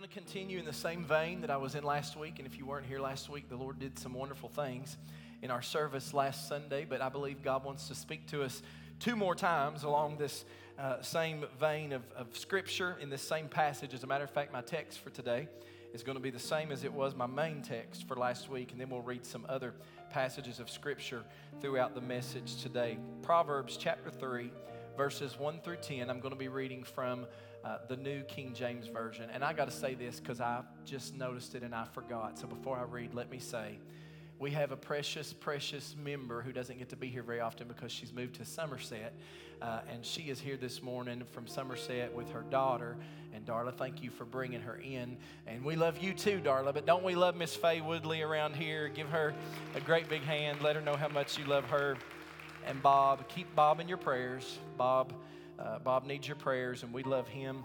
going to continue in the same vein that I was in last week. And if you weren't here last week, the Lord did some wonderful things in our service last Sunday. But I believe God wants to speak to us two more times along this uh, same vein of, of Scripture in this same passage. As a matter of fact, my text for today is going to be the same as it was my main text for last week. And then we'll read some other passages of Scripture throughout the message today. Proverbs chapter 3, verses 1 through 10. I'm going to be reading from uh, the New King James Version. And I got to say this because I just noticed it and I forgot. So before I read, let me say we have a precious, precious member who doesn't get to be here very often because she's moved to Somerset. Uh, and she is here this morning from Somerset with her daughter. And Darla, thank you for bringing her in. And we love you too, Darla. But don't we love Miss Faye Woodley around here? Give her a great big hand. Let her know how much you love her. And Bob, keep Bob in your prayers. Bob uh, Bob needs your prayers, and we love him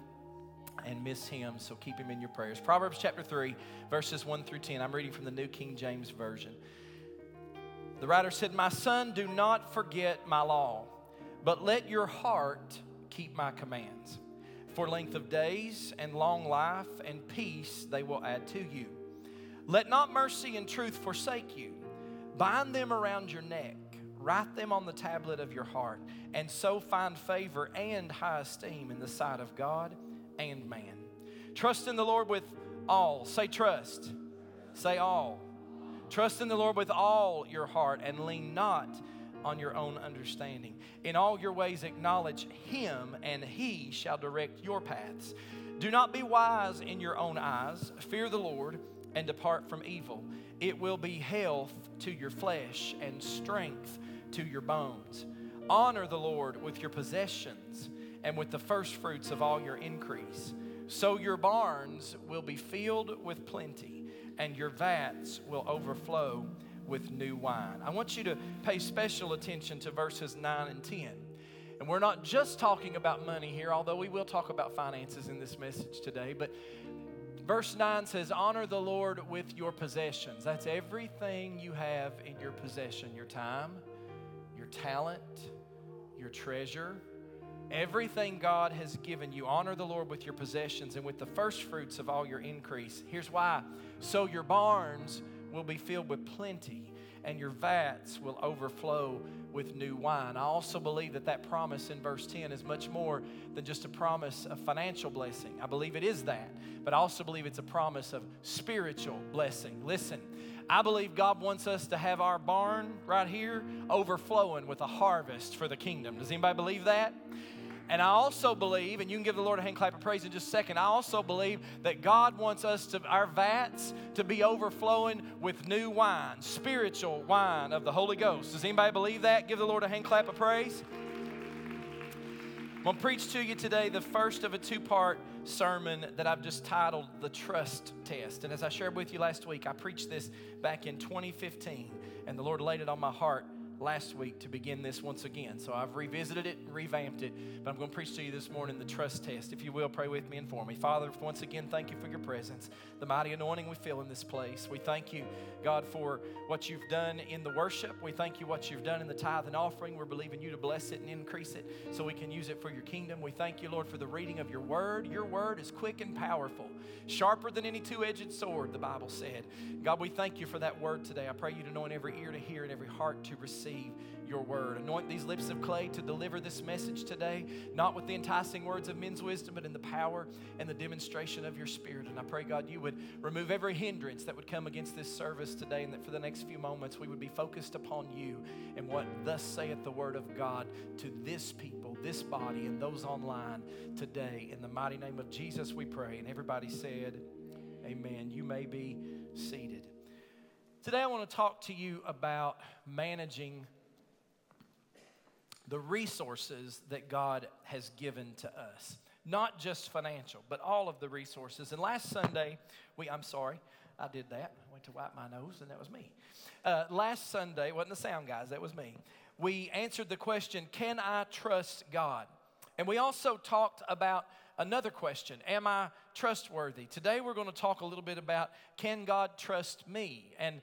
and miss him, so keep him in your prayers. Proverbs chapter 3, verses 1 through 10. I'm reading from the New King James Version. The writer said, My son, do not forget my law, but let your heart keep my commands. For length of days and long life and peace they will add to you. Let not mercy and truth forsake you. Bind them around your neck Write them on the tablet of your heart, and so find favor and high esteem in the sight of God and man. Trust in the Lord with all. Say trust. Say all. Trust in the Lord with all your heart and lean not on your own understanding. In all your ways acknowledge Him, and He shall direct your paths. Do not be wise in your own eyes. Fear the Lord and depart from evil. It will be health to your flesh and strength to your bones. Honor the Lord with your possessions and with the first fruits of all your increase. So your barns will be filled with plenty, and your vats will overflow with new wine. I want you to pay special attention to verses 9 and 10. And we're not just talking about money here, although we will talk about finances in this message today. But verse 9 says, Honor the Lord with your possessions. That's everything you have in your possession your time, your talent, your treasure, everything God has given you. Honor the Lord with your possessions and with the first fruits of all your increase. Here's why so your barns will be filled with plenty and your vats will overflow with new wine. I also believe that that promise in verse 10 is much more than just a promise of financial blessing. I believe it is that, but I also believe it's a promise of spiritual blessing. Listen, I believe God wants us to have our barn right here overflowing with a harvest for the kingdom. Does anybody believe that? And I also believe, and you can give the Lord a hand clap of praise in just a second, I also believe that God wants us to, our vats to be overflowing with new wine, spiritual wine of the Holy Ghost. Does anybody believe that? Give the Lord a hand clap of praise. I'm going to preach to you today the first of a two part sermon that I've just titled The Trust Test. And as I shared with you last week, I preached this back in 2015, and the Lord laid it on my heart last week to begin this once again. So I've revisited it and revamped it, but I'm going to preach to you this morning the trust test. If you will, pray with me and for me. Father, once again, thank you for your presence, the mighty anointing we feel in this place. We thank you, God, for what you've done in the worship. We thank you what you've done in the tithe and offering. We're believing you to bless it and increase it so we can use it for your kingdom. We thank you, Lord, for the reading of your word. Your word is quick and powerful, sharper than any two-edged sword, the Bible said. God, we thank you for that word today. I pray you to anoint every ear to hear and every heart to receive receive your word. Anoint these lips of clay to deliver this message today, not with the enticing words of men's wisdom, but in the power and the demonstration of your spirit. And I pray, God, you would remove every hindrance that would come against this service today, and that for the next few moments we would be focused upon you and what thus saith the word of God to this people, this body, and those online today. In the mighty name of Jesus, we pray. And everybody said, Amen. You may be seated. Today, I want to talk to you about managing the resources that God has given to us. Not just financial, but all of the resources. And last Sunday, we, I'm sorry, I did that. I went to wipe my nose, and that was me. Uh, last Sunday, wasn't the sound guys, that was me. We answered the question, Can I trust God? And we also talked about another question Am I trustworthy? Today we're going to talk a little bit about Can God trust me? And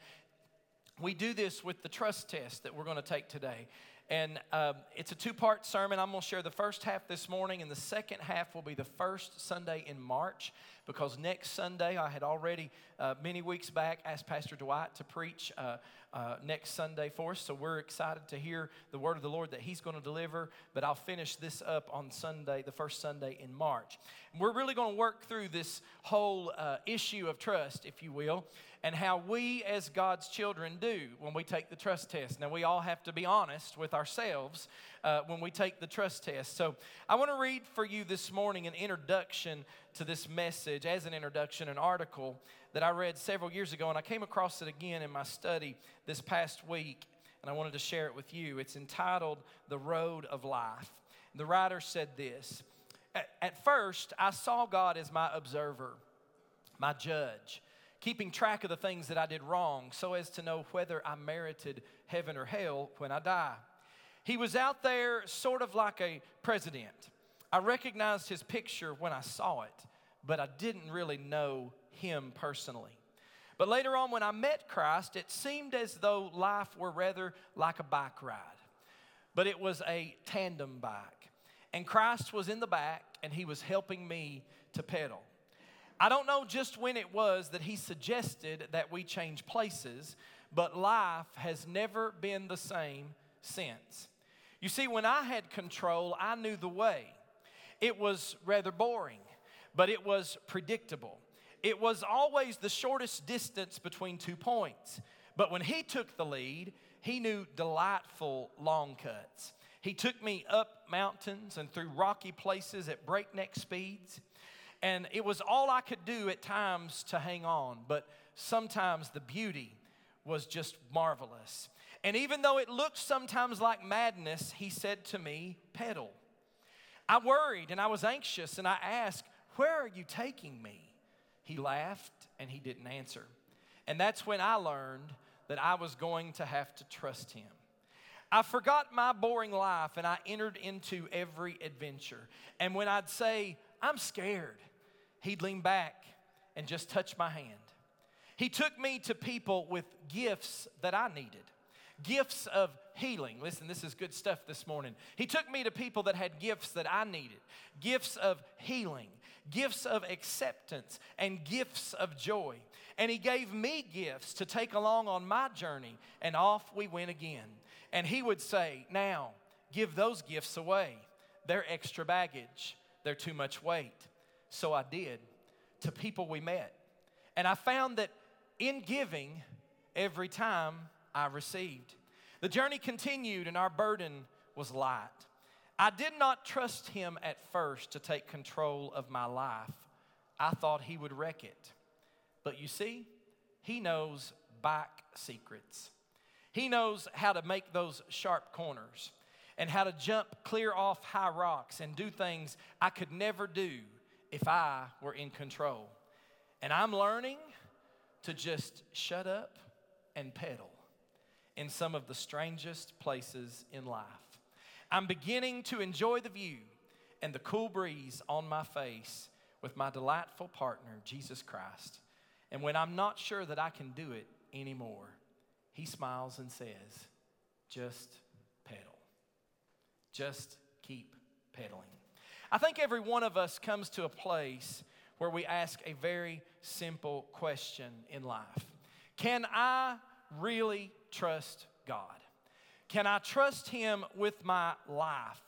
we do this with the trust test that we're going to take today. And um, it's a two part sermon. I'm going to share the first half this morning, and the second half will be the first Sunday in March. because next Sunday, I had already, uh, many weeks back, asked Pastor Dwight to preach uh, uh, next Sunday for us. So we're excited to hear the word of the Lord that he's going to deliver. But I'll finish this up on Sunday, the first Sunday in March. And we're really going to work through this whole uh, issue of trust, if you will and how we as God's children do when we take the trust test. Now, we all have to be honest with ourselves uh, when we take the trust test. So, I want to read for you this morning an introduction to this message, as an introduction, an article that I read several years ago, and I came across it again in my study this past week, and I wanted to share it with you. It's entitled The Road of Life. The writer said this At first, I saw God as my observer, my judge keeping track of the things that I did wrong so as to know whether I merited heaven or hell when I die. He was out there sort of like a president. I recognized his picture when I saw it, but I didn't really know him personally. But later on, when I met Christ, it seemed as though life were rather like a bike ride, but it was a tandem bike. And Christ was in the back and he was helping me to pedal. I don't know just when it was that he suggested that we change places, but life has never been the same since. You see, when I had control, I knew the way. It was rather boring, but it was predictable. It was always the shortest distance between two points. But when he took the lead, he knew delightful long cuts. He took me up mountains and through rocky places at breakneck speeds. And it was all I could do at times to hang on, but sometimes the beauty was just marvelous. And even though it looked sometimes like madness, he said to me, Pedal. I worried and I was anxious and I asked, Where are you taking me? He laughed and he didn't answer. And that's when I learned that I was going to have to trust him. I forgot my boring life and I entered into every adventure. And when I'd say, I'm scared, he'd lean back and just touch my hand. He took me to people with gifts that I needed, gifts of healing. Listen, this is good stuff this morning. He took me to people that had gifts that I needed, gifts of healing, gifts of acceptance, and gifts of joy. And He gave me gifts to take along on my journey, and off we went again. And He would say, Now, give those gifts away. They're extra baggage, they're too much weight. So I did to people we met. And I found that in giving, every time I received. The journey continued and our burden was light. I did not trust him at first to take control of my life. I thought he would wreck it. But you see, he knows bike secrets. He knows how to make those sharp corners and how to jump clear off high rocks and do things I could never do if I were in control. And I'm learning to just shut up and pedal in some of the strangest places in life. I'm beginning to enjoy the view and the cool breeze on my face with my delightful partner, Jesus Christ. And when I'm not sure that I can do it anymore, he smiles and says, Just pedal. Just keep pedaling. I think every one of us comes to a place where we ask a very simple question in life Can I really trust God? Can I trust Him with my life?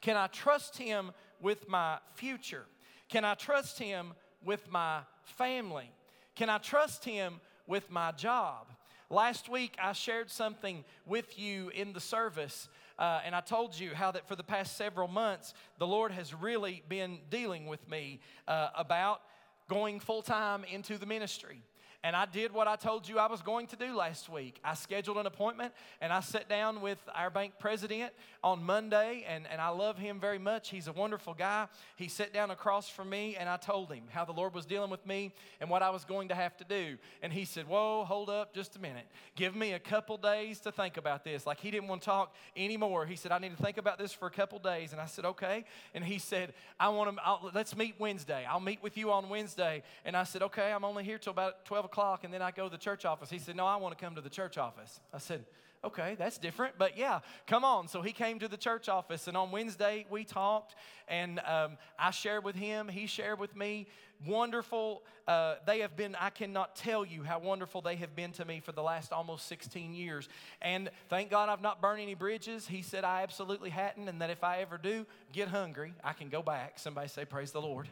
Can I trust Him with my future? Can I trust Him with my family? Can I trust Him with my job? Last week, I shared something with you in the service uh, and I told you how that for the past several months, the Lord has really been dealing with me uh, about going full time into the ministry. And I did what I told you I was going to do last week. I scheduled an appointment and I sat down with our bank president on Monday, and, and I love him very much. He's a wonderful guy. He sat down across from me and I told him how the Lord was dealing with me and what I was going to have to do. And he said, Whoa, hold up just a minute. Give me a couple days to think about this. Like he didn't want to talk anymore. He said, I need to think about this for a couple days. And I said, Okay. And he said, I want to, I'll, let's meet Wednesday. I'll meet with you on Wednesday. And I said, Okay, I'm only here till about 12 o'clock and then I go to the church office. He said, No, I want to come to the church office. I said, Okay, that's different, but yeah, come on. So he came to the church office, and on Wednesday we talked, and um, I shared with him, he shared with me wonderful. Uh, they have been, I cannot tell you how wonderful they have been to me for the last almost 16 years. And thank God I've not burned any bridges. He said I absolutely hadn't, and that if I ever do get hungry, I can go back. Somebody say, Praise the Lord.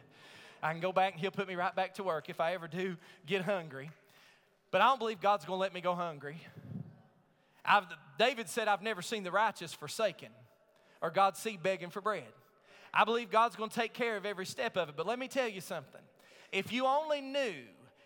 I can go back and He'll put me right back to work if I ever do get hungry. But I don't believe God's going to let me go hungry. I've, David said, I've never seen the righteous forsaken or God's seed begging for bread. I believe God's going to take care of every step of it. But let me tell you something. If you only knew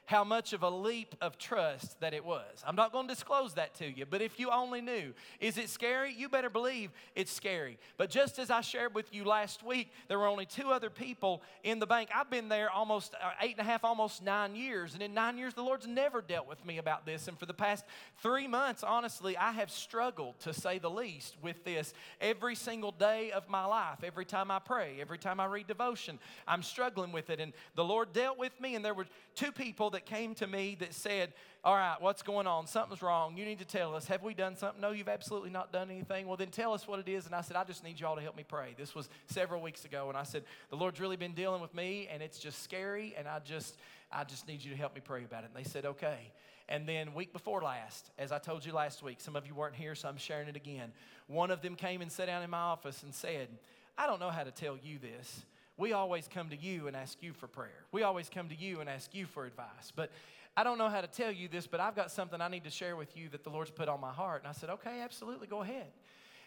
how much of a leap of trust that it was. I'm not going to disclose that to you, but if you only knew, is it scary? You better believe it's scary. But just as I shared with you last week, there were only two other people in the bank. I've been there almost uh, eight and a half, almost nine years, and in nine years, the Lord's never dealt with me about this. And for the past three months, honestly, I have struggled to say the least with this every single day of my life. Every time I pray, every time I read devotion, I'm struggling with it. And the Lord dealt with me, and there were two people that came to me that said, All right, what's going on? Something's wrong. You need to tell us. Have we done something? No, you've absolutely not done anything. Well, then tell us what it is. And I said, I just need y'all to help me pray. This was several weeks ago. And I said, The Lord's really been dealing with me, and it's just scary, and I just, I just need you to help me pray about it. And they said, Okay. And then, week before last, as I told you last week, some of you weren't here, so I'm sharing it again. One of them came and sat down in my office and said, I don't know how to tell you this, we always come to you and ask you for prayer. We always come to you and ask you for advice. But I don't know how to tell you this, but I've got something I need to share with you that the Lord's put on my heart. And I said, okay, absolutely, go ahead.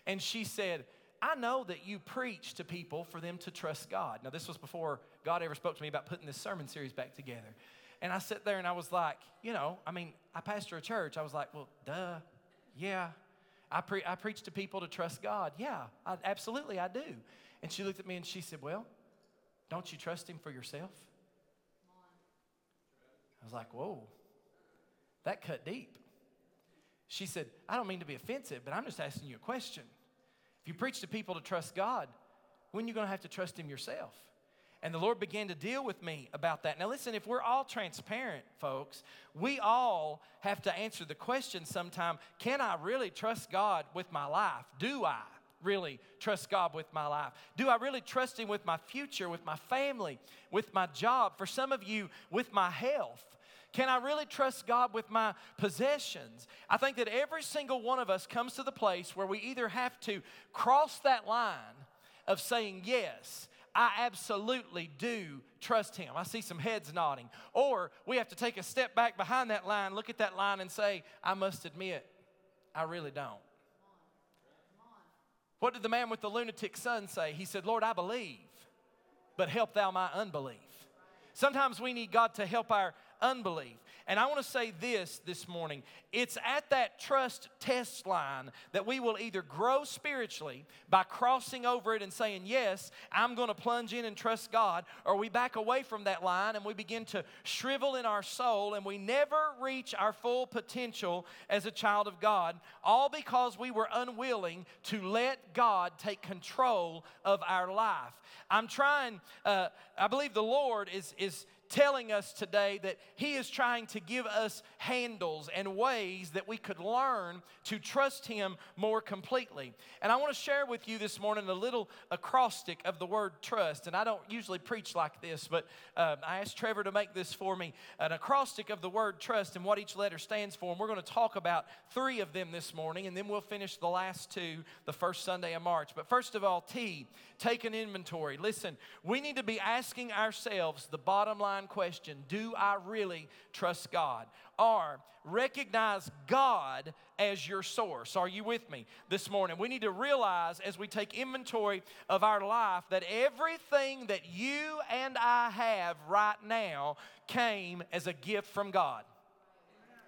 And she said, I know that you preach to people for them to trust God. Now, this was before God ever spoke to me about putting this sermon series back together. And I sat there and I was like, you know, I mean, I pastor a church. I was like, well, duh, yeah. I, pre- I preach to people to trust God. Yeah, I, absolutely, I do. And she looked at me and she said, well, don't you trust Him for yourself? I was like, Whoa, that cut deep. She said, I don't mean to be offensive, but I'm just asking you a question. If you preach to people to trust God, when are you going to have to trust Him yourself? And the Lord began to deal with me about that. Now, listen, if we're all transparent, folks, we all have to answer the question sometime can I really trust God with my life? Do I? Really trust God with my life? Do I really trust Him with my future, with my family, with my job? For some of you, with my health. Can I really trust God with my possessions? I think that every single one of us comes to the place where we either have to cross that line of saying, Yes, I absolutely do trust Him. I see some heads nodding. Or we have to take a step back behind that line, look at that line, and say, I must admit, I really don't. What did the man with the lunatic son say? He said, Lord, I believe, but help thou my unbelief. Sometimes we need God to help our unbelief. And I want to say this this morning it's at that trust test line that we will either grow spiritually by crossing over it and saying, Yes, I'm going to plunge in and trust God, or we back away from that line and we begin to shrivel in our soul and we never reach our full potential as a child of God, all because we were unwilling to let God take control of our life. I'm trying, uh, I believe the Lord is, is telling us today that He is trying to give us handles and ways that we could learn to trust Him more completely. And I want to share with you this morning a little acrostic of the word trust. And I don't usually preach like this, but uh, I asked Trevor to make this for me an acrostic of the word trust and what each letter stands for. And we're going to talk about three of them this morning, and then we'll finish the last two the first Sunday of March. But first of all, T, take an inventory. Listen, we need to be asking ourselves the bottom line question Do I really trust God? Or recognize God as your source. Are you with me this morning? We need to realize as we take inventory of our life that everything that you and I have right now came as a gift from God.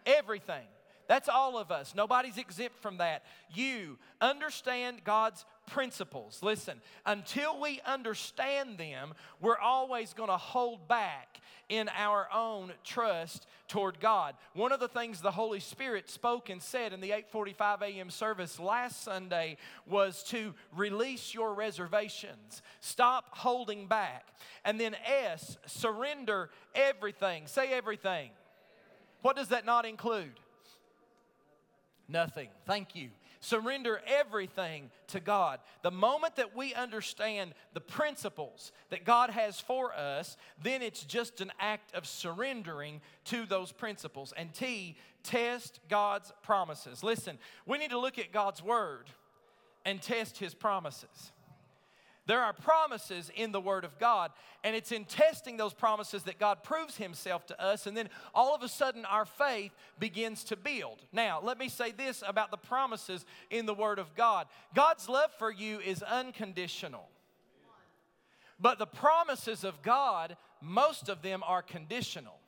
Everything. That's all of us. Nobody's exempt from that. You understand God's principles. Listen, until we understand them, we're always going to hold back in our own trust toward God. One of the things the Holy Spirit spoke and said in the 8:45 a.m. service last Sunday was to release your reservations. Stop holding back. And then S, surrender everything. Say everything. What does that not include? Nothing. Thank you. Surrender everything to God. The moment that we understand the principles that God has for us, then it's just an act of surrendering to those principles. And T, test God's promises. Listen, we need to look at God's word and test his promises. There are promises in the Word of God, and it's in testing those promises that God proves Himself to us, and then all of a sudden our faith begins to build. Now, let me say this about the promises in the Word of God God's love for you is unconditional, but the promises of God, most of them are conditional.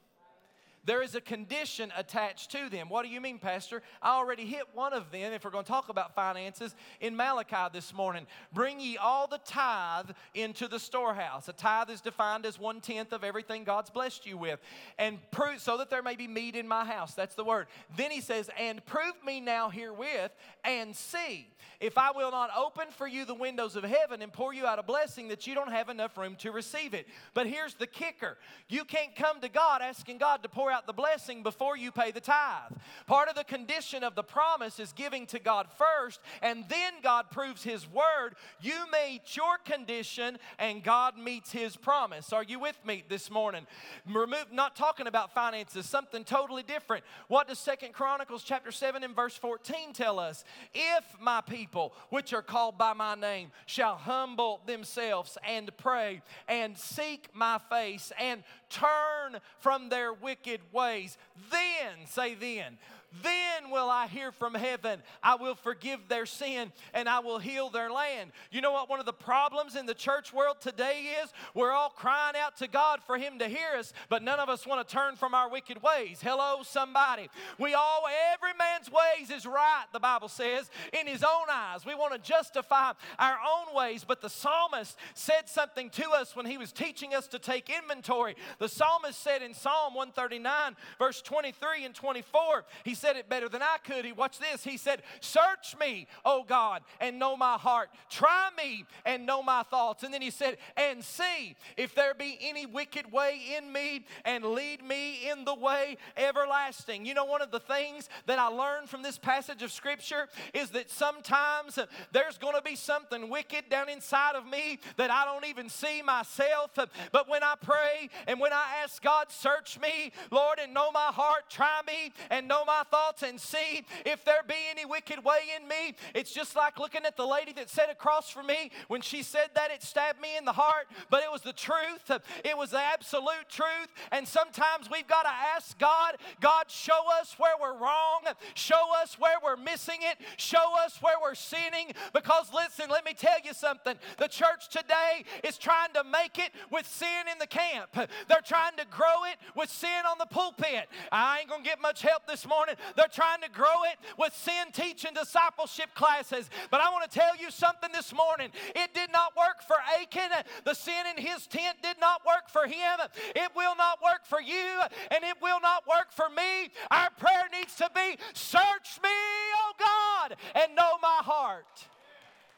There is a condition attached to them. What do you mean, Pastor? I already hit one of them, if we're going to talk about finances, in Malachi this morning. Bring ye all the tithe into the storehouse. A tithe is defined as one tenth of everything God's blessed you with, and prove so that there may be meat in my house. That's the word. Then he says, And prove me now herewith, and see if I will not open for you the windows of heaven and pour you out a blessing that you don't have enough room to receive it. But here's the kicker you can't come to God asking God to pour out the blessing before you pay the tithe. Part of the condition of the promise is giving to God first, and then God proves His word. You meet your condition, and God meets His promise. Are you with me this morning? Remove, not talking about finances, something totally different. What does Second Chronicles chapter 7 and verse 14 tell us? If my people, which are called by my name, shall humble themselves and pray and seek my face and turn from their wicked wicked ways. Then, say then, then will I hear from heaven. I will forgive their sin and I will heal their land. You know what one of the problems in the church world today is? We're all crying out to God for Him to hear us, but none of us want to turn from our wicked ways. Hello, somebody. We all, every man's ways is right, the Bible says, in his own eyes. We want to justify our own ways, but the psalmist said something to us when he was teaching us to take inventory. The psalmist said in Psalm 139, verse 23 and 24, he said it better than I could. He watch this. He said, "Search me, O God, and know my heart. Try me and know my thoughts." And then he said, "And see if there be any wicked way in me, and lead me in the way everlasting." You know, one of the things that I learned from this passage of scripture is that sometimes there's going to be something wicked down inside of me that I don't even see myself. But when I pray and when I ask God, "Search me, Lord, and know my heart. Try me and know my thoughts and see if there be any wicked way in me. It's just like looking at the lady that sat across from me. When she said that, it stabbed me in the heart, but it was the truth. It was the absolute truth. And sometimes we've got to ask God, God, show us where we're wrong, show us where we're missing it, show us where we're sinning. Because listen, let me tell you something. The church today is trying to make it with sin in the camp, they're trying to grow it with sin on the pulpit. I ain't to get much help this morning. They're trying to grow it with sin teaching discipleship classes. But I want to tell you something this morning. It did not work for Achan. The sin in his tent did not work for him. It will not work for you, and it will not work for me. Our prayer needs to be Search me, oh God, and know my heart.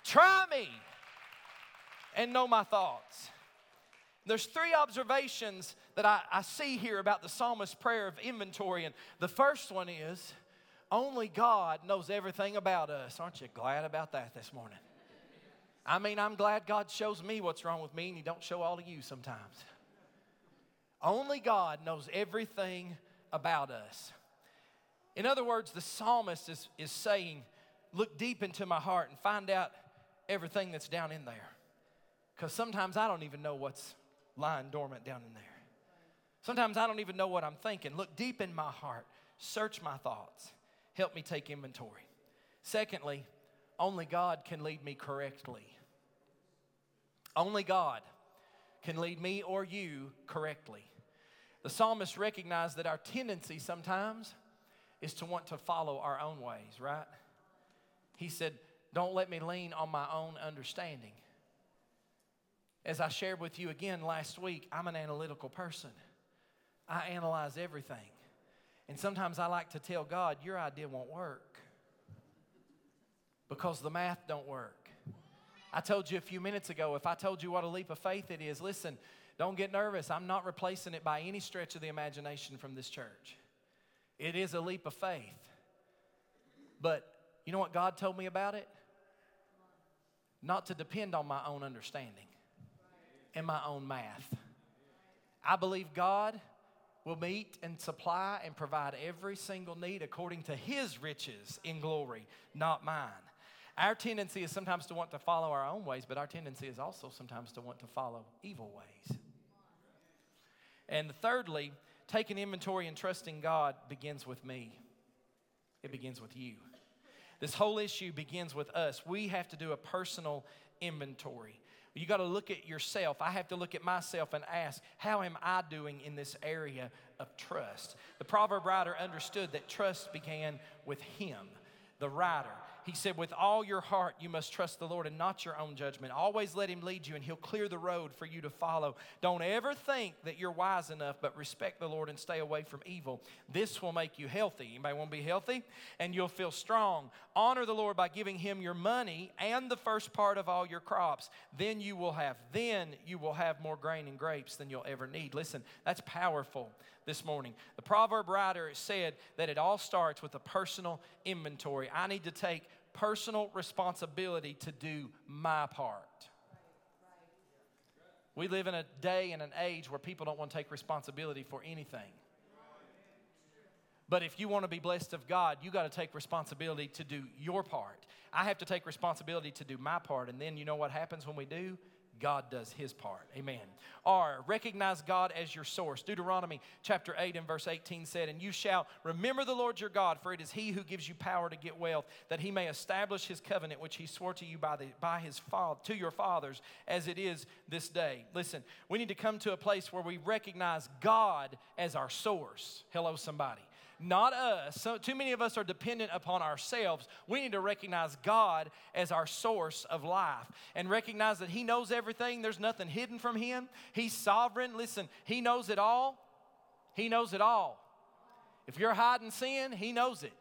Try me and know my thoughts. There's three observations that I, I see here about the psalmist's prayer of inventory. And the first one is only God knows everything about us. Aren't you glad about that this morning? I mean, I'm glad God shows me what's wrong with me and He don't show all of you sometimes. Only God knows everything about us. In other words, the psalmist is, is saying, Look deep into my heart and find out everything that's down in there. Because sometimes I don't even know what's lying dormant down in there. Sometimes I don't even know what I'm thinking. Look deep in my heart, search my thoughts, help me take inventory. Secondly, only God can lead me correctly. Only God can lead me or you correctly. The psalmist recognized that our tendency sometimes is to want to follow our own ways, right? He said, Don't let me lean on my own understanding. As I shared with you again last week, I'm an analytical person. I analyze everything. And sometimes I like to tell God, your idea won't work because the math don't work. I told you a few minutes ago, if I told you what a leap of faith it is, listen, don't get nervous. I'm not replacing it by any stretch of the imagination from this church. It is a leap of faith. But you know what God told me about it? Not to depend on my own understanding and my own math. I believe God will meet and supply and provide every single need according to His riches in glory, not mine. Our tendency is sometimes to want to follow our own ways, but our tendency is also sometimes to want to follow evil ways. And thirdly, taking inventory and trusting God begins with me, it begins with you. This whole issue begins with us. We have to do a personal inventory. You got to look at yourself. I have to look at myself and ask, how am I doing in this area of trust? The proverb writer understood that trust began with him, the writer. He said, With all your heart, you must trust the Lord and not your own judgment. Always let Him lead you, and He'll clear the road for you to follow. Don't ever think that you're wise enough, but respect the Lord and stay away from evil. This will make you healthy. Anybody want to be healthy? And you'll feel strong. Honor the Lord by giving Him your money and the first part of all your crops. Then you will have, then you will have more grain and grapes than you'll ever need. Listen, that's powerful this morning. The proverb writer said that it all starts with a personal inventory. I need to take personal responsibility to do my part. We live in a day and an age where people don't want to take responsibility for anything. But if you want to be blessed of God, you got to take responsibility to do your part. I have to take responsibility to do my part. And then you know what happens when we do? God does his part. Amen. R, recognize God as your source. Deuteronomy chapter 8 and verse 18 said, And you shall remember the Lord your God, for it is he who gives you power to get wealth, that he may establish his covenant which he swore to you by, the, by his father, to your fathers, as it is this day. Listen, we need to come to a place where we recognize God as our source. Hello, somebody not us. So, too many of us are dependent upon ourselves. We need to recognize God as our source of life and recognize that He knows everything. There's nothing hidden from Him. He's sovereign. Listen, He knows it all. He knows it all. If you're hiding sin, He knows it.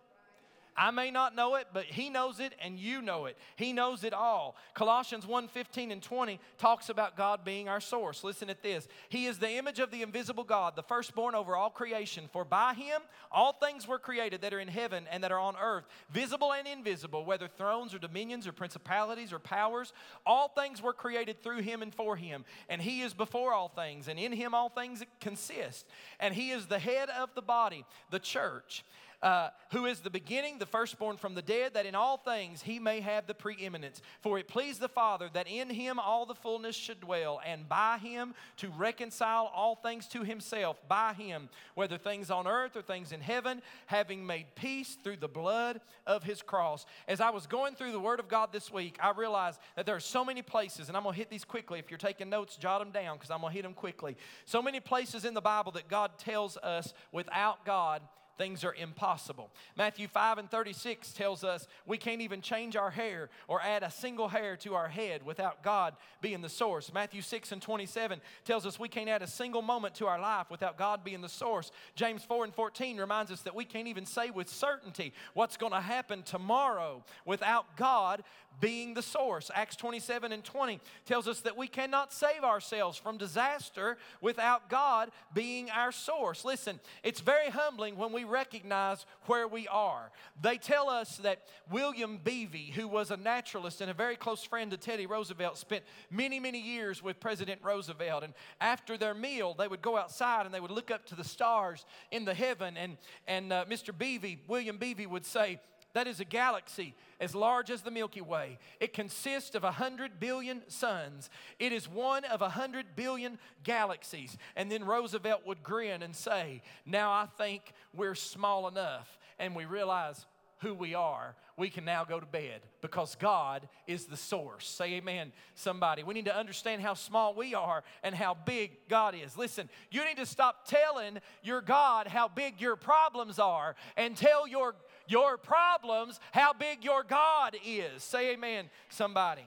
I may not know it, but he knows it and you know it. He knows it all. Colossians 1 15 and 20 talks about God being our source. Listen at this. He is the image of the invisible God, the firstborn over all creation. For by him all things were created that are in heaven and that are on earth, visible and invisible, whether thrones or dominions or principalities or powers. All things were created through him and for him. And he is before all things, and in him all things consist. And he is the head of the body, the church uh, who is the beginning, the firstborn from the dead, that in all things he may have the preeminence. For it pleased the Father that in him all the fullness should dwell, and by him to reconcile all things to himself, by him, whether things on earth or things in heaven, having made peace through the blood of his cross. As I was going through the Word of God this week, I realized that there are so many places, and I'm going to hit these quickly. If you're taking notes, jot them down because I'm going to hit them quickly. So many places in the Bible that God tells us without God, things are impossible. Matthew 5 and 36 tells us we can't even change our hair or add a single hair to our head without God being the source. Matthew 6 and 27 tells us we can't add a single moment to our life without God being the source. James 4 and 14 reminds us that we can't even say with certainty what's going to happen tomorrow without God being the source. Acts 27 and 20 tells us that we cannot save ourselves from disaster without God being our source. Listen, it's very humbling when we recognize where we are. They tell us that William Beebe, who was a naturalist and a very close friend to Teddy Roosevelt, spent many, many years with President Roosevelt. And after their meal, they would go outside and they would look up to the stars in the heaven. And, and uh, Mr. Beebe, William Beebe, would say, that is a galaxy as large as the Milky Way. It consists of a hundred billion suns. It is one of a hundred billion galaxies. And then Roosevelt would grin and say, Now I think we're small enough. And we realize who we are, we can now go to bed because God is the source. Say amen, somebody. We need to understand how small we are and how big God is. Listen, you need to stop telling your God how big your problems are and tell your your problems, how big your God is. Say amen, somebody.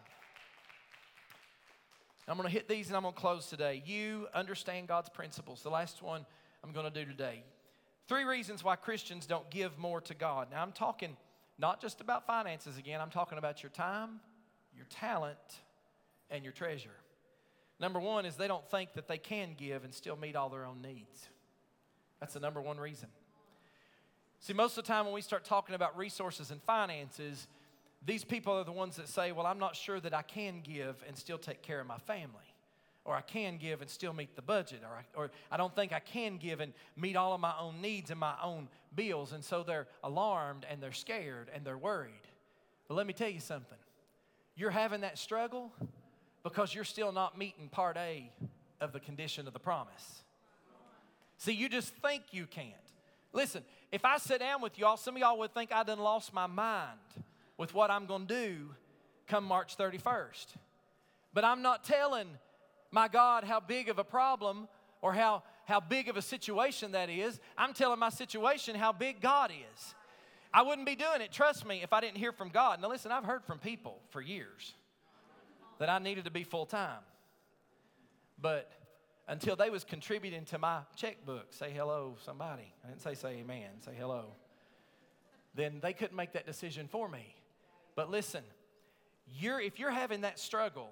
I'm going to hit these and I'm going to close today. You understand God's principles. The last one I'm going to do today. Three reasons why Christians don't give more to God. Now, I'm talking not just about finances again, I'm talking about your time, your talent, and your treasure. Number one is they don't think that they can give and still meet all their own needs. That's the number one reason. See, most of the time when we start talking about resources and finances, these people are the ones that say, Well, I'm not sure that I can give and still take care of my family. Or I can give and still meet the budget. Or I, or I don't think I can give and meet all of my own needs and my own bills. And so they're alarmed and they're scared and they're worried. But let me tell you something you're having that struggle because you're still not meeting part A of the condition of the promise. See, you just think you can't. Listen, if I sit down with y'all, some of y'all would think I done lost my mind with what I'm going to do come March 31st. But I'm not telling my God how big of a problem or how, how big of a situation that is. I'm telling my situation how big God is. I wouldn't be doing it, trust me, if I didn't hear from God. Now, listen, I've heard from people for years that I needed to be full time. But until they was contributing to my checkbook, say hello, somebody. I didn't say say amen, say hello. Then they couldn't make that decision for me. But listen, you're, if you're having that struggle,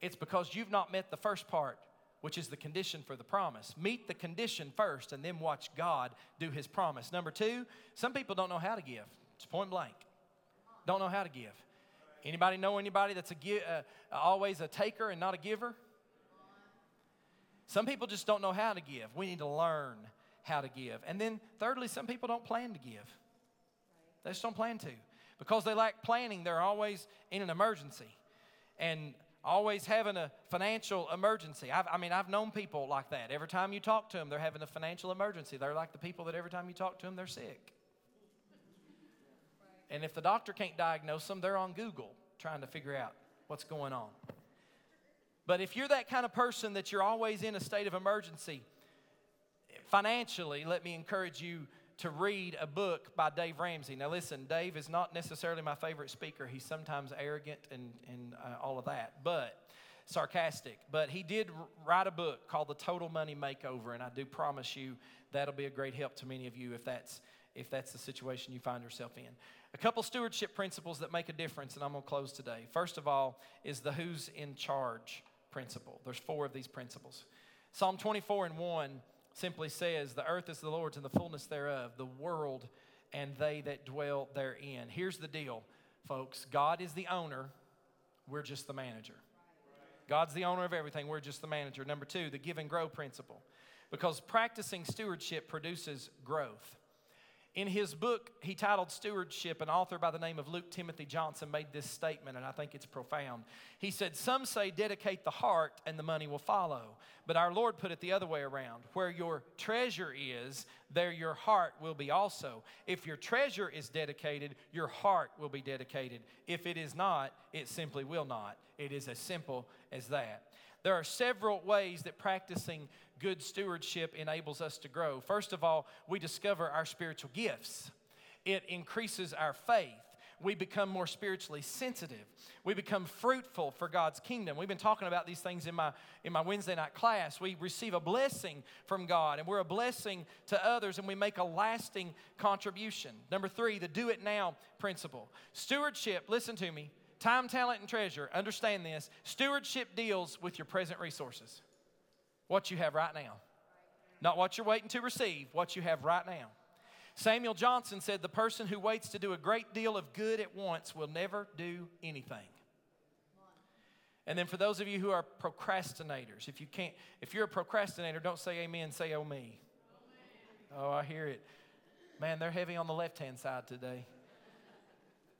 it's because you've not met the first part, which is the condition for the promise. Meet the condition first and then watch God do his promise. Number two, some people don't know how to give. It's point blank. Don't know how to give. Anybody know anybody that's a uh, always a taker and not a giver? Some people just don't know how to give. We need to learn how to give. And then, thirdly, some people don't plan to give. They just don't plan to. Because they lack planning, they're always in an emergency. And always having a financial emergency. I've, i mean, I've known people like that. Every time you talk to them, they're having a financial emergency. They're like the people that every time you talk to them, they're sick. And if the doctor can't diagnose them, they're on Google trying to figure out what's going on. But if you're that kind of person that you're always in a state of emergency, financially, let me encourage you to read a book by Dave Ramsey. Now, listen, Dave is not necessarily my favorite speaker. He's sometimes arrogant and, and uh, all of that, but sarcastic. But he did write a book called The Total Money Makeover, and I do promise you that'll be a great help to many of you if that's if that's the situation you find yourself in. A couple stewardship principles that make a difference, and I'm going to close today. First of all, is the who's in charge principle. There's four of these principles. Psalm 24 and 1 simply says, The earth is the Lord's and the fullness thereof, the world and they that dwell therein. Here's the deal, folks God is the owner, we're just the manager. God's the owner of everything, we're just the manager. Number two, the give and grow principle. Because practicing stewardship produces growth. In his book, he titled Stewardship, an author by the name of Luke Timothy Johnson made this statement, and I think it's profound. He said, Some say dedicate the heart and the money will follow. But our Lord put it the other way around. Where your treasure is, there your heart will be also. If your treasure is dedicated, your heart will be dedicated. If it is not, it simply will not. It is as simple as that. There are several ways that practicing good stewardship enables us to grow. First of all, we discover our spiritual gifts, it increases our faith. We become more spiritually sensitive. We become fruitful for God's kingdom. We've been talking about these things in my, in my Wednesday night class. We receive a blessing from God, and we're a blessing to others, and we make a lasting contribution. Number three, the do it now principle. Stewardship, listen to me, time, talent, and treasure. Understand this. Stewardship deals with your present resources what you have right now. Not what you're waiting to receive, what you have right now. Samuel Johnson said, The person who waits to do a great deal of good at once will never do anything. And then for those of you who are procrastinators, if you can't, if you're a procrastinator, don't say amen, say oh me. Oh, I hear it. Man, they're heavy on the left hand side today.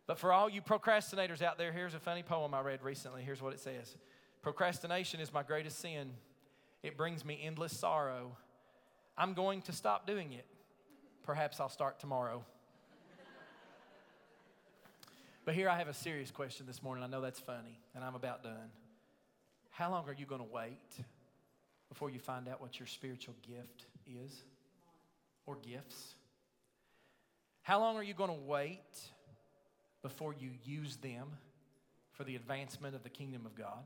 But for all you procrastinators out there, here's a funny poem I read recently. Here's what it says Procrastination is my greatest sin. It brings me endless sorrow. I'm going to stop doing it. Perhaps I'll start tomorrow. but here I have a serious question this morning. I know that's funny, and I'm about done. How long are you going to wait before you find out what your spiritual gift is or gifts? How long are you going to wait before you use them for the advancement of the kingdom of God?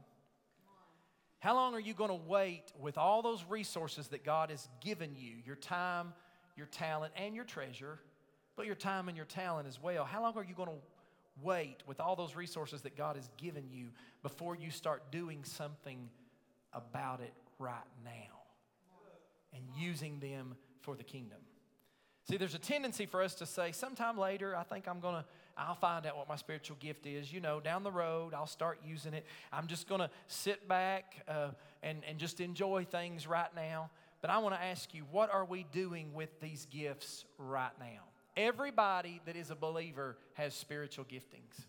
How long are you going to wait with all those resources that God has given you your time, your talent, and your treasure, but your time and your talent as well? How long are you going to wait with all those resources that God has given you before you start doing something about it right now and using them for the kingdom? See, there's a tendency for us to say, sometime later, I think I'm going to, I'll find out what my spiritual gift is. You know, down the road, I'll start using it. I'm just going to sit back uh, and, and just enjoy things right now. But I want to ask you, what are we doing with these gifts right now? Everybody that is a believer has spiritual giftings.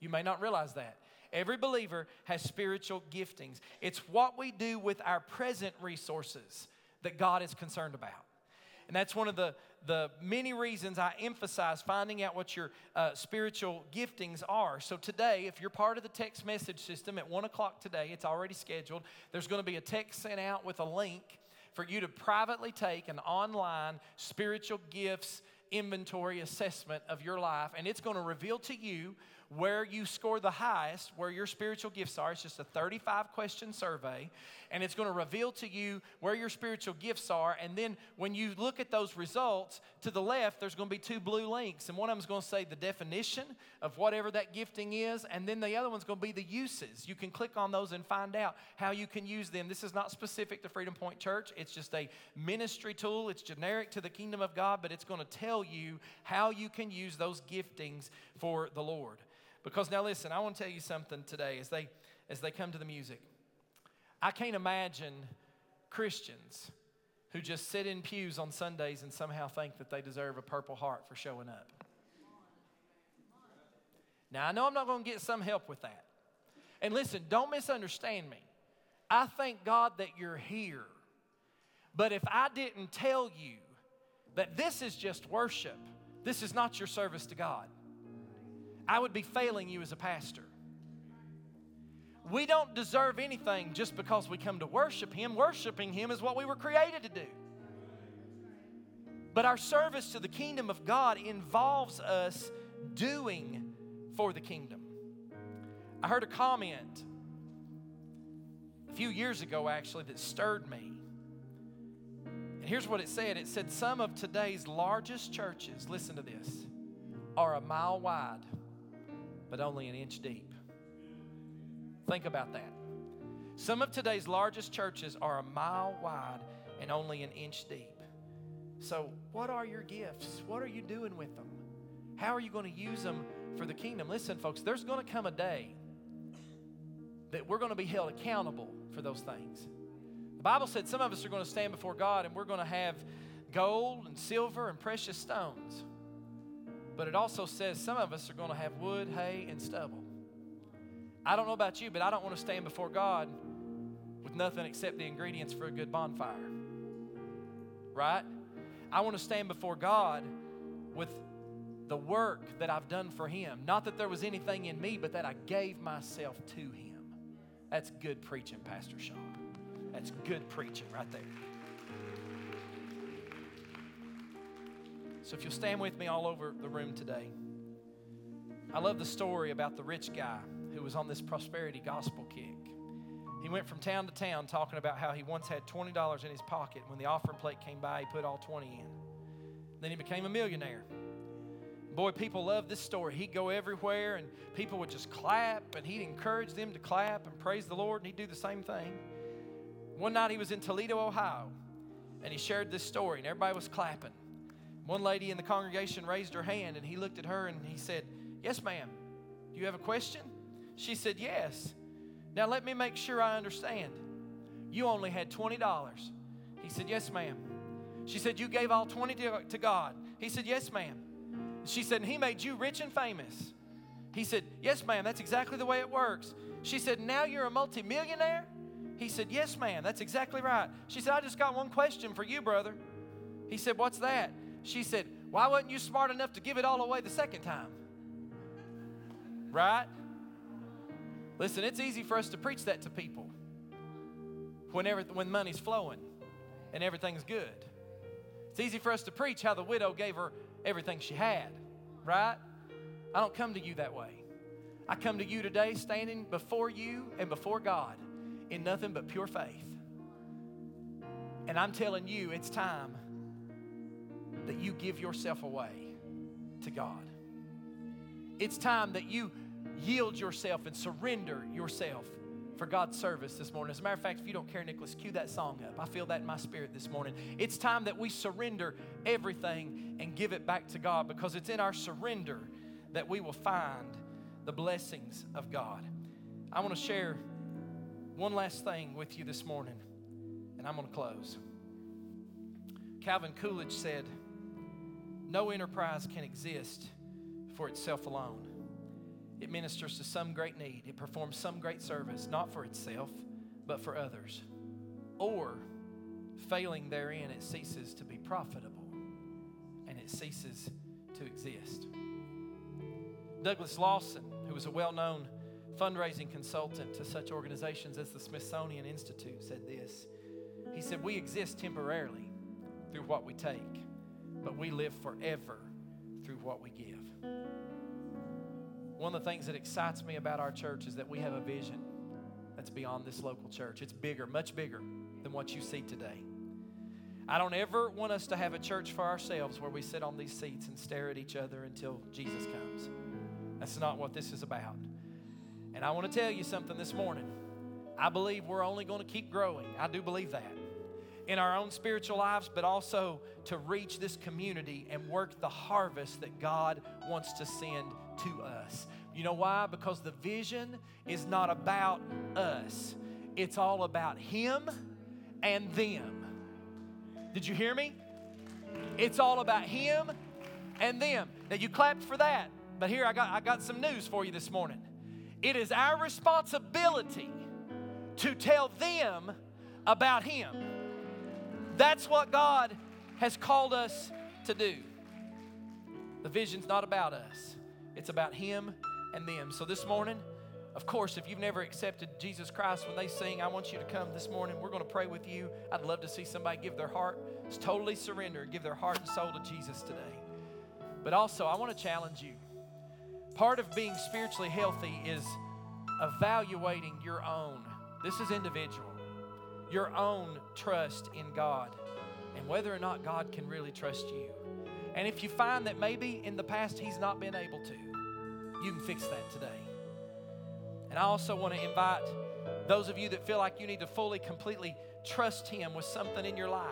You may not realize that. Every believer has spiritual giftings. It's what we do with our present resources that God is concerned about. And that's one of the, the many reasons I emphasize finding out what your uh, spiritual giftings are. So, today, if you're part of the text message system at 1 o'clock today, it's already scheduled, there's going to be a text sent out with a link for you to privately take an online spiritual gifts inventory assessment of your life. And it's going to reveal to you where you score the highest, where your spiritual gifts are. It's just a 35 question survey, and it's going to reveal to you where your spiritual gifts are. And then when you look at those results, to the left, there's going to be two blue links, and one of them is going to say the definition of whatever that gifting is, and then the other one's going to be the uses. You can click on those and find out how you can use them. This is not specific to Freedom Point Church, it's just a ministry tool. It's generic to the kingdom of God, but it's going to tell you how you can use those giftings for the Lord. Because now listen, I want to tell you something today as they as they come to the music. I can't imagine Christians who just sit in pews on Sundays and somehow think that they deserve a purple heart for showing up. Now, I know I'm not going to get some help with that. And listen, don't misunderstand me. I thank God that you're here. But if I didn't tell you that this is just worship, this is not your service to God. I would be failing you as a pastor. We don't deserve anything just because we come to worship Him. Worshiping Him is what we were created to do. But our service to the kingdom of God involves us doing for the kingdom. I heard a comment a few years ago, actually, that stirred me. And here's what it said it said, Some of today's largest churches, listen to this, are a mile wide but only an inch deep. Think about that. Some of today's largest churches are a mile wide and only an inch deep. So, what are your gifts? What are you doing with them? How are you going to use them for the kingdom? Listen, folks, there's going to come a day that we're going to be held accountable for those things. Bible said some of us are going to stand before God and we're going to have gold and silver and precious stones. But it also says some of us are going to have wood, hay, and stubble. I don't know about you, but I don't want to stand before God with nothing except the ingredients for a good bonfire. Right? I want to stand before God with the work that I've done for Him. Not that there was anything in me, but that I gave myself to Him. That's good preaching, Pastor Sean. That's good preaching right there. So if you'll stand with me all over the room today. I love the story about the rich guy who was on this prosperity gospel kick. He went from town to town talking about how he once had $20 in his pocket. When the offering plate came by, he put all 20 in. Then he became a millionaire. Boy, people loved this story. He'd go everywhere and people would just clap and he'd encourage them to clap and praise the Lord and he'd do the same thing. One night he was in Toledo, Ohio, and he shared this story and everybody was clapping. One lady in the congregation raised her hand and he looked at her and he said, Yes, ma'am. Do you have a question? She said, Yes. Now let me make sure I understand. You only had $20. He said, Yes, ma'am. She said, You gave all 20 to God. He said, Yes, ma'am. She said, And He made you rich and famous. He said, Yes, ma'am. That's exactly the way it works. She said, Now you're a multimillionaire? He said, Yes, ma'am. That's exactly right. She said, I just got one question for you, brother. He said, What's that? She said, Why wasn't you smart enough to give it all away the second time? Right? Listen, it's easy for us to preach that to people whenever, when money's flowing and everything's good. It's easy for us to preach how the widow gave her everything she had, right? I don't come to you that way. I come to you today standing before you and before God in nothing but pure faith. And I'm telling you, it's time that you give yourself away to God. It's time that you yield yourself and surrender yourself for God's service this morning. As a matter of fact, if you don't care, Nicholas, cue that song up. I feel that in my spirit this morning. It's time that we surrender everything and give it back to God because it's in our surrender that we will find the blessings of God. I want to share one last thing with you this morning, and I'm going to close. Calvin Coolidge said, No enterprise can exist for itself alone. It ministers to some great need, it performs some great service, not for itself, but for others. Or, failing therein, it ceases to be profitable and it ceases to exist. Douglas Lawson, who was a well known fundraising consultant to such organizations as the Smithsonian Institute, said this. He said, We exist temporarily through what we take, but we live forever through what we give. One of the things that excites me about our church is that we have a vision that's beyond this local church. It's bigger, much bigger than what you see today. I don't ever want us to have a church for ourselves where we sit on these seats and stare at each other until Jesus comes. That's not what this is about. And I want to tell you something this morning. I believe we're only going to keep growing. I do believe that. In our own spiritual lives, but also to reach this community and work the harvest that God wants to send to us. You know why? Because the vision is not about us, it's all about Him and them. Did you hear me? It's all about Him and them. Now, you clapped for that, but here I got, I got some news for you this morning. It is our responsibility to tell them about Him. That's what God has called us to do. The vision's not about us, it's about Him and them. So this morning, of course, if you've never accepted Jesus Christ when they sing, I want you to come this morning. We're going to pray with you. I'd love to see somebody give their heart, totally surrender, give their heart and soul to Jesus today. But also, I want to challenge you. Part of being spiritually healthy is evaluating your own, this is individual, your own trust in God and whether or not God can really trust you. And if you find that maybe in the past He's not been able to, you can fix that today. And I also want to invite those of you that feel like you need to fully, completely trust Him with something in your life.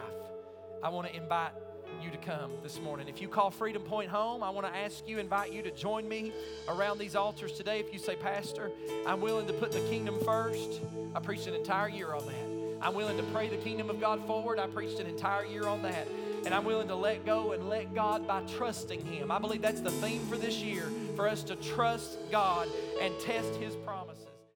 I want to invite you to come this morning. If you call Freedom Point home, I want to ask you, invite you to join me around these altars today. If you say, Pastor, I'm willing to put the kingdom first, I preached an entire year on that. I'm willing to pray the kingdom of God forward, I preached an entire year on that and I'm willing to let go and let God by trusting Him. I believe that's the theme for this year for us to trust God and test His promises.